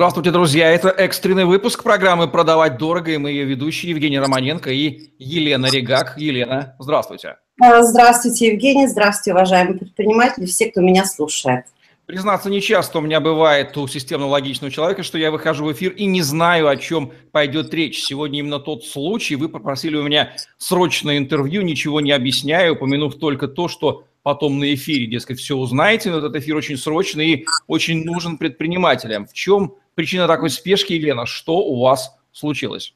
Здравствуйте, друзья. Это экстренный выпуск программы «Продавать дорого» и мы ее ведущие Евгений Романенко и Елена Регак. Елена, здравствуйте. А, здравствуйте, Евгений. Здравствуйте, уважаемые предприниматели, все, кто меня слушает. Признаться, не часто у меня бывает у системно-логичного человека, что я выхожу в эфир и не знаю, о чем пойдет речь. Сегодня именно тот случай. Вы попросили у меня срочное интервью, ничего не объясняю, упомянув только то, что потом на эфире, дескать, все узнаете, но этот эфир очень срочный и очень нужен предпринимателям. В чем причина такой спешки, Елена? Что у вас случилось?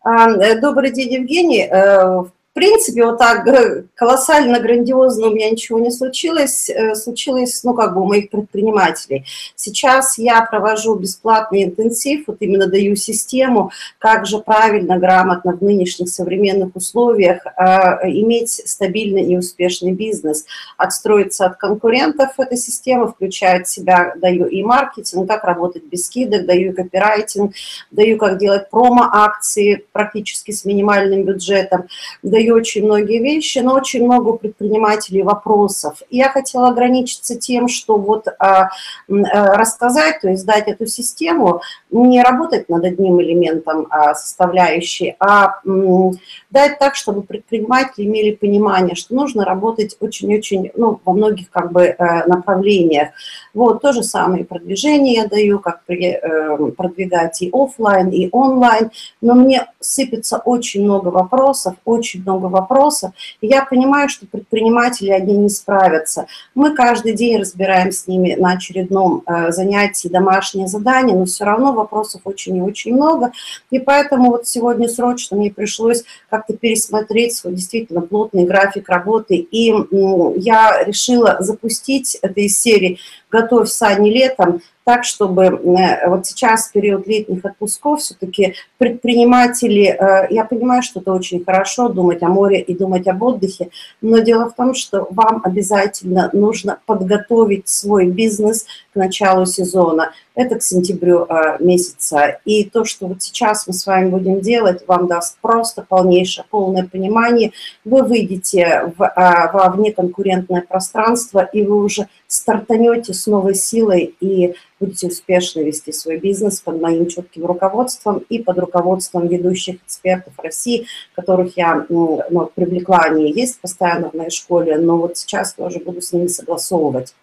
А, э, добрый день, Евгений. Э, в принципе, вот так колоссально, грандиозно у меня ничего не случилось. Э, случилось, ну, как бы у моих предпринимателей. Сейчас я провожу бесплатный интенсив, вот именно даю систему, как же правильно, грамотно в нынешних современных условиях э, иметь стабильный и успешный бизнес, отстроиться от конкурентов. Эта система включает в себя, даю и маркетинг, как работать без скидок, даю и копирайтинг, даю, как делать промо-акции практически с минимальным бюджетом, даю и очень многие вещи, но очень много предпринимателей вопросов. Я хотела ограничиться тем, что вот а, а, рассказать, то есть дать эту систему, не работать над одним элементом а, составляющей, а м, дать так, чтобы предприниматели имели понимание, что нужно работать очень-очень, ну, во многих как бы э, направлениях. Вот, то же самое продвижение я даю, как при, э, продвигать и офлайн, и онлайн, но мне сыпется очень много вопросов, очень много много вопросов. И я понимаю, что предприниматели одни не справятся. Мы каждый день разбираем с ними на очередном э, занятии домашние задания, но все равно вопросов очень и очень много. И поэтому вот сегодня срочно мне пришлось как-то пересмотреть свой действительно плотный график работы. И я решила запустить этой серии «Готовь сани летом» так, чтобы э, вот сейчас, период летних отпусков, все-таки предприниматели, э, я понимаю, что это очень хорошо, думать о море и думать об отдыхе, но дело в том, что вам обязательно нужно подготовить свой бизнес началу сезона. Это к сентябрю э, месяца. И то, что вот сейчас мы с вами будем делать, вам даст просто полнейшее, полное понимание. Вы выйдете в, во внеконкурентное пространство, и вы уже стартанете с новой силой и будете успешно вести свой бизнес под моим четким руководством и под руководством ведущих экспертов России, которых я ну, привлекла. Они есть постоянно в моей школе, но вот сейчас тоже буду с ними согласовывать.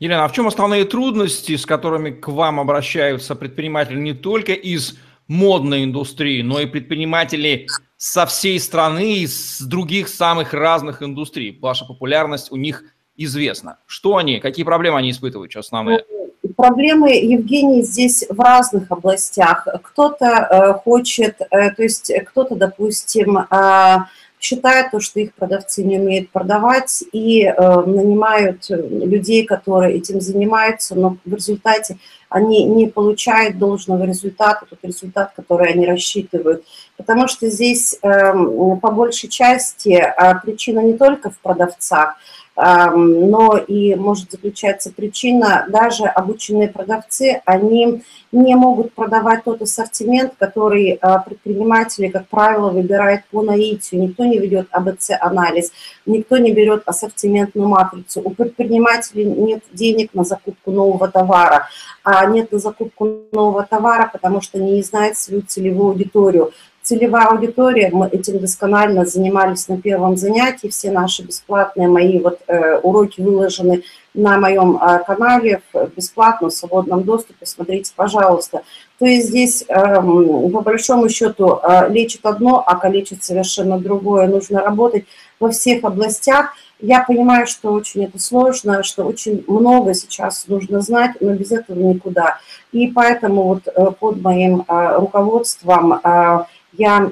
Елена, а в чем основные трудности, с которыми к вам обращаются предприниматели не только из модной индустрии, но и предприниматели со всей страны и с других самых разных индустрий? Ваша популярность у них известна. Что они, какие проблемы они испытывают, что основные? Ну, Проблемы, Евгений, здесь в разных областях. Кто-то э, хочет, э, то есть кто-то, допустим, э, считает то, что их продавцы не умеют продавать и нанимают людей, которые этим занимаются, но в результате они не получают должного результата, тот результат, который они рассчитывают. Потому что здесь по большей части причина не только в продавцах, но и может заключаться причина, даже обученные продавцы, они не могут продавать тот ассортимент, который а, предприниматели, как правило, выбирают по наитию. Никто не ведет АБЦ-анализ, никто не берет ассортиментную матрицу. У предпринимателей нет денег на закупку нового товара, а нет на закупку нового товара, потому что не знают свою целевую аудиторию целевая аудитория, мы этим досконально занимались на первом занятии, все наши бесплатные мои вот э, уроки выложены на моем э, канале в бесплатном свободном доступе, смотрите, пожалуйста. То есть здесь, э, по большому счету, э, лечит одно, а калечит совершенно другое. Нужно работать во всех областях. Я понимаю, что очень это сложно, что очень много сейчас нужно знать, но без этого никуда. И поэтому вот э, под моим э, руководством э, я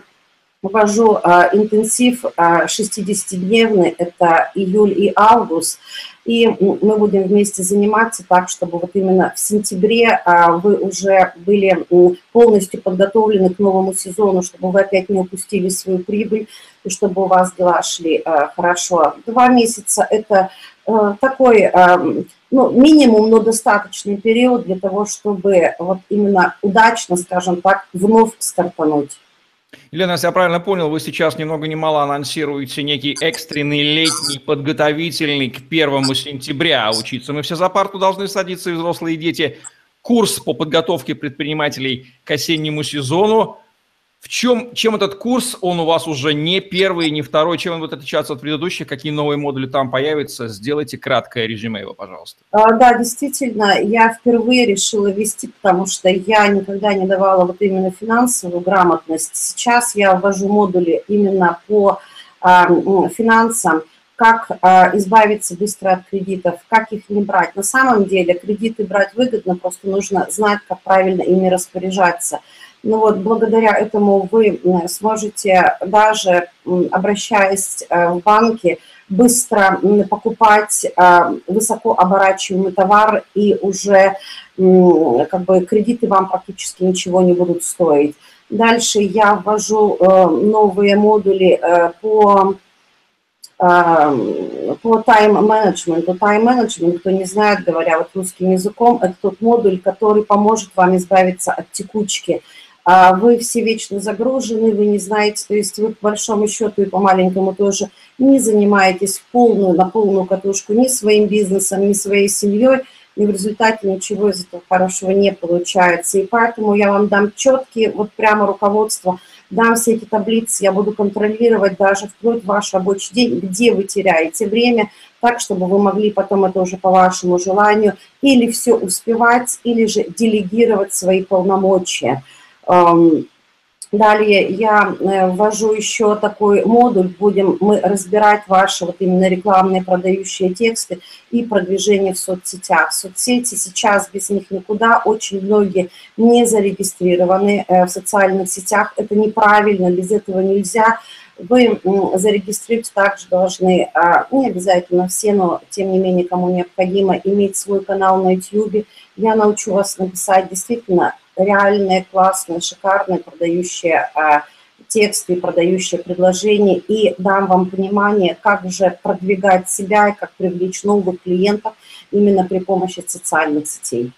ввожу интенсив а, 60-дневный, это июль и август, и мы будем вместе заниматься так, чтобы вот именно в сентябре а, вы уже были полностью подготовлены к новому сезону, чтобы вы опять не упустили свою прибыль, и чтобы у вас дела шли а, хорошо. Два месяца – это а, такой ну, минимум, но достаточный период для того, чтобы вот именно удачно, скажем так, вновь стартануть. Елена, если я правильно понял, вы сейчас ни много ни мало анонсируете некий экстренный летний подготовительный к первому сентября учиться. Мы все за парту должны садиться, и взрослые дети. курс по подготовке предпринимателей к осеннему сезону. В чем, чем этот курс, он у вас уже не первый, не второй, чем он будет отличаться от предыдущих, какие новые модули там появятся? Сделайте краткое резюме его, пожалуйста. А, да, действительно, я впервые решила вести, потому что я никогда не давала вот именно финансовую грамотность. Сейчас я ввожу модули именно по а, финансам, как а, избавиться быстро от кредитов, как их не брать. На самом деле кредиты брать выгодно, просто нужно знать, как правильно ими распоряжаться. Ну вот, благодаря этому вы сможете даже, обращаясь э, в банки, быстро покупать э, высоко оборачиваемый товар, и уже как бы кредиты вам практически ничего не будут стоить. Дальше я ввожу э, новые модули по по тайм-менеджменту. Тайм-менеджмент, кто не знает, говоря вот русским языком, это тот модуль, который поможет вам избавиться от текучки – вы все вечно загружены, вы не знаете, то есть вы по большому счету и по маленькому тоже не занимаетесь полную, на полную катушку ни своим бизнесом, ни своей семьей, и в результате ничего из этого хорошего не получается. И поэтому я вам дам четкие, вот прямо руководство, дам все эти таблицы, я буду контролировать даже вплоть ваш рабочий день, где вы теряете время, так, чтобы вы могли потом это уже по вашему желанию или все успевать, или же делегировать свои полномочия. Далее я э, ввожу еще такой модуль, будем мы разбирать ваши вот именно рекламные продающие тексты и продвижение в соцсетях. Соцсети сейчас без них никуда, очень многие не зарегистрированы э, в социальных сетях, это неправильно, без этого нельзя. Вы зарегистрировать также должны, а, не обязательно все, но тем не менее, кому необходимо, иметь свой канал на YouTube. Я научу вас написать действительно реальные, классные, шикарные, продающие а, тексты, продающие предложения, и дам вам понимание, как же продвигать себя и как привлечь новых клиентов именно при помощи социальных сетей.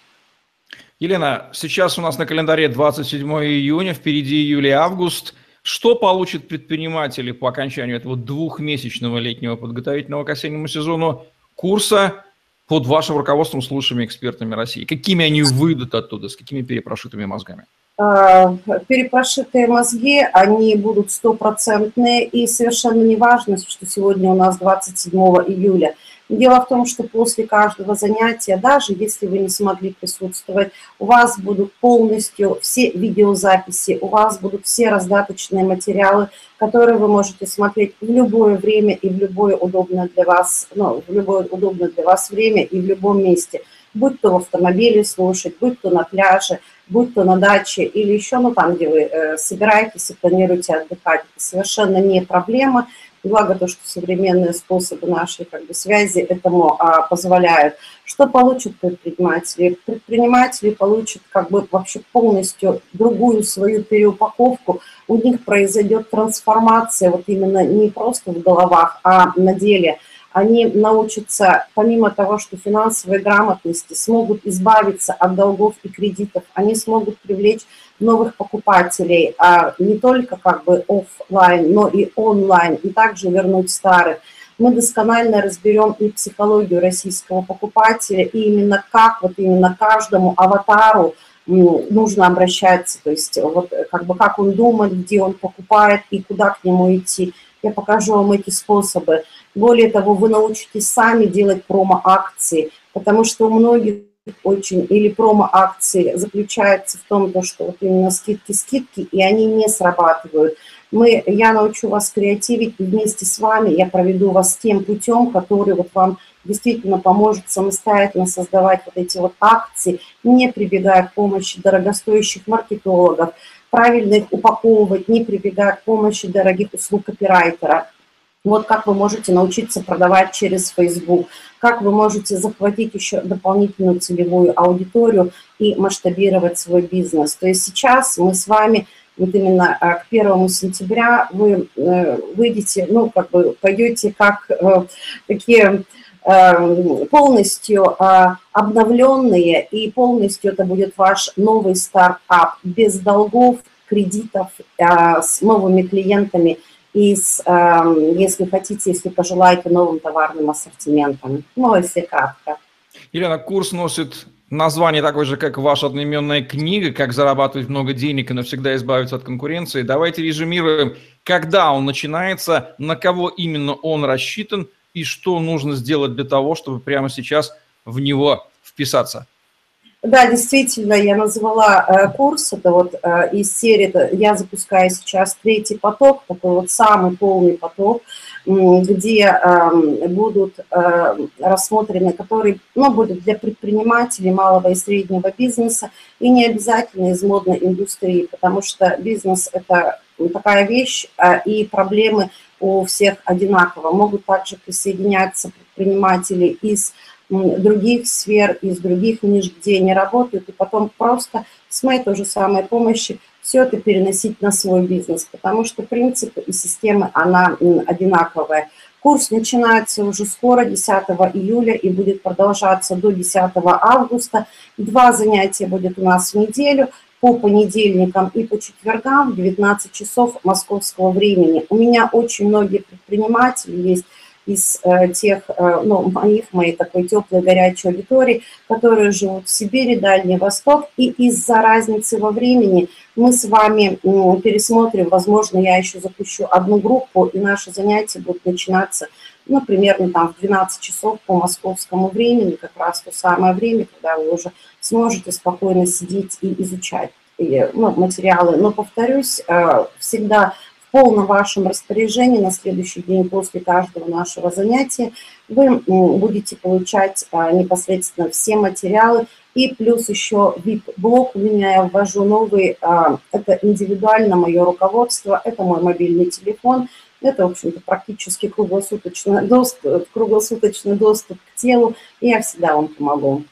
Елена, сейчас у нас на календаре 27 июня, впереди июль и август. Что получат предприниматели по окончанию этого двухмесячного летнего подготовительного к осеннему сезону курса под вашим руководством с лучшими экспертами России? Какими они выйдут оттуда, с какими перепрошитыми мозгами? А, перепрошитые мозги, они будут стопроцентные, и совершенно не важно, что сегодня у нас 27 июля – Дело в том, что после каждого занятия, даже если вы не смогли присутствовать, у вас будут полностью все видеозаписи, у вас будут все раздаточные материалы, которые вы можете смотреть в любое время и в любое удобное для вас, ну, в любое удобное для вас время и в любом месте. Будь то в автомобиле слушать, будь то на пляже, будь то на даче или еще, ну, там, где вы э, собираетесь и планируете отдыхать. Это совершенно не проблема. Благо то, что современные способы нашей как бы, связи этому а, позволяют. Что получат предприниматели? Предприниматели получат как бы вообще полностью другую свою переупаковку. У них произойдет трансформация вот именно не просто в головах, а на деле. Они научатся, помимо того, что финансовой грамотности, смогут избавиться от долгов и кредитов, они смогут привлечь новых покупателей, а не только как бы офлайн, но и онлайн, и также вернуть старых. Мы досконально разберем и психологию российского покупателя, и именно как вот именно каждому аватару нужно обращаться, то есть вот как бы как он думает, где он покупает и куда к нему идти. Я покажу вам эти способы. Более того, вы научитесь сами делать промо-акции, потому что у многих очень, или промо-акции заключается в том, то, что вот именно скидки-скидки, и они не срабатывают. Мы, я научу вас креативить, вместе с вами я проведу вас тем путем, который вот вам действительно поможет самостоятельно создавать вот эти вот акции, не прибегая к помощи дорогостоящих маркетологов, правильно их упаковывать, не прибегая к помощи дорогих услуг копирайтера. Вот как вы можете научиться продавать через Facebook, как вы можете захватить еще дополнительную целевую аудиторию и масштабировать свой бизнес. То есть сейчас мы с вами вот именно а, к первому сентября вы э, выйдете, ну, как бы пойдете как э, такие э, полностью а, обновленные, и полностью это будет ваш новый стартап без долгов, кредитов, а, с новыми клиентами – и, с, э, если хотите, если пожелаете, новым товарным ассортиментом. Ну, если кратко. Елена, курс носит Название такое же, как ваша одноименная книга «Как зарабатывать много денег и навсегда избавиться от конкуренции». Давайте резюмируем, когда он начинается, на кого именно он рассчитан и что нужно сделать для того, чтобы прямо сейчас в него вписаться. Да, действительно, я назвала э, курс, это вот э, из серии, это, я запускаю сейчас третий поток, такой вот самый полный поток, где э, будут э, рассмотрены, которые, ну, будут для предпринимателей малого и среднего бизнеса и не обязательно из модной индустрии, потому что бизнес – это такая вещь, и проблемы у всех одинаково. Могут также присоединяться предприниматели из других сфер, из других ниш, где они работают, и потом просто с моей той же самой помощи все это переносить на свой бизнес, потому что принцип и система, она одинаковая. Курс начинается уже скоро, 10 июля, и будет продолжаться до 10 августа. Два занятия будет у нас в неделю, по понедельникам и по четвергам в 19 часов московского времени. У меня очень многие предприниматели есть, из э, тех, э, ну, моих, моей такой теплой, горячей аудитории, которые живут в Сибири, Дальний Восток, и из-за разницы во времени мы с вами пересмотрим, возможно, я еще запущу одну группу, и наши занятия будут начинаться, ну, примерно там в 12 часов по московскому времени, как раз то самое время, когда вы уже сможете спокойно сидеть и изучать ну, материалы. Но, повторюсь, э, всегда в полном вашем распоряжении на следующий день после каждого нашего занятия вы будете получать а, непосредственно все материалы. И плюс еще VIP-блок у меня я ввожу новый, а, это индивидуально мое руководство, это мой мобильный телефон, это, в общем-то, практически круглосуточный доступ, круглосуточный доступ к телу, и я всегда вам помогу.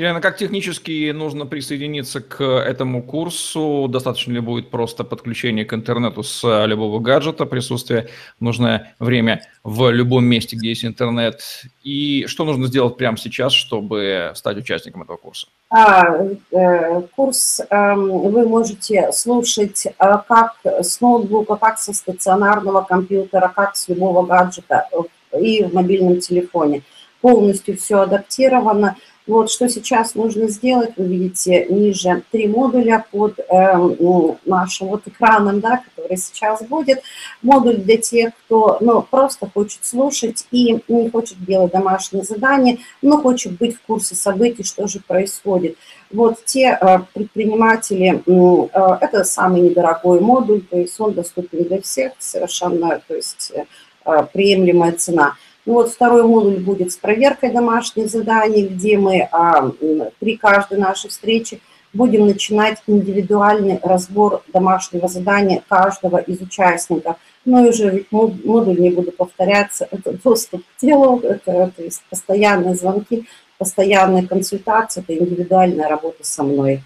Елена, как технически нужно присоединиться к этому курсу? Достаточно ли будет просто подключение к интернету с любого гаджета, присутствие в нужное время в любом месте, где есть интернет? И что нужно сделать прямо сейчас, чтобы стать участником этого курса? А, э, курс э, вы можете слушать э, как с ноутбука, как со стационарного компьютера, как с любого гаджета э, и в мобильном телефоне. Полностью все адаптировано. Вот что сейчас нужно сделать, вы видите ниже три модуля под э, нашим вот экраном, да, который сейчас будет. Модуль для тех, кто ну, просто хочет слушать и не хочет делать домашние задания, но хочет быть в курсе событий, что же происходит. Вот те э, предприниматели, э, это самый недорогой модуль, то есть он доступен для всех, совершенно то есть, э, приемлемая цена – ну вот второй модуль будет с проверкой домашних заданий, где мы а, при каждой нашей встрече будем начинать индивидуальный разбор домашнего задания каждого из участников. Ну и уже модуль, не буду повторяться, это доступ к телу, это то постоянные звонки, постоянные консультации, это индивидуальная работа со мной.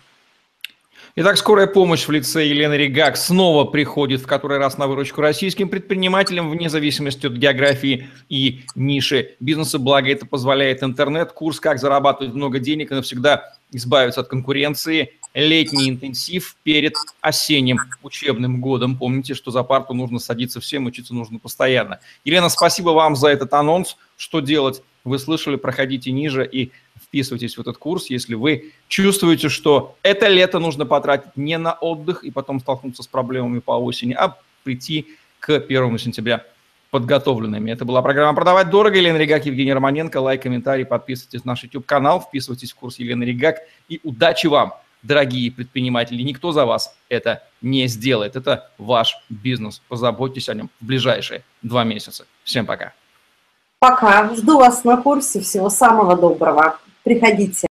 Итак, скорая помощь в лице Елены Ригак снова приходит в который раз на выручку российским предпринимателям вне зависимости от географии и ниши бизнеса. Благо это позволяет интернет, курс «Как зарабатывать много денег и навсегда избавиться от конкуренции», летний интенсив перед осенним учебным годом. Помните, что за парту нужно садиться всем, учиться нужно постоянно. Елена, спасибо вам за этот анонс. Что делать? Вы слышали, проходите ниже и вписывайтесь в этот курс, если вы чувствуете, что это лето нужно потратить не на отдых и потом столкнуться с проблемами по осени, а прийти к 1 сентября подготовленными. Это была программа «Продавать дорого». Елена Ригак, Евгений Романенко. Лайк, комментарий, подписывайтесь на наш YouTube-канал, вписывайтесь в курс Елены Ригак. И удачи вам, дорогие предприниматели. Никто за вас это не сделает. Это ваш бизнес. Позаботьтесь о нем в ближайшие два месяца. Всем пока. Пока. Жду вас на курсе. Всего самого доброго. Приходите.